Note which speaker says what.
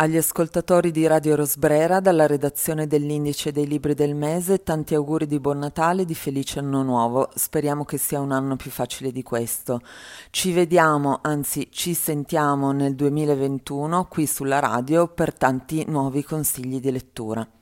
Speaker 1: Agli ascoltatori di Radio Rosbrera, dalla redazione dell'Indice dei Libri del Mese, tanti auguri di buon Natale e di felice anno nuovo. Speriamo che sia un anno più facile di questo. Ci vediamo, anzi ci sentiamo nel 2021 qui sulla radio per tanti nuovi consigli di lettura.